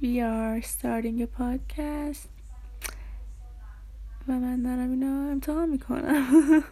we are starting a podcast و من دارم اینا امتحان میکنم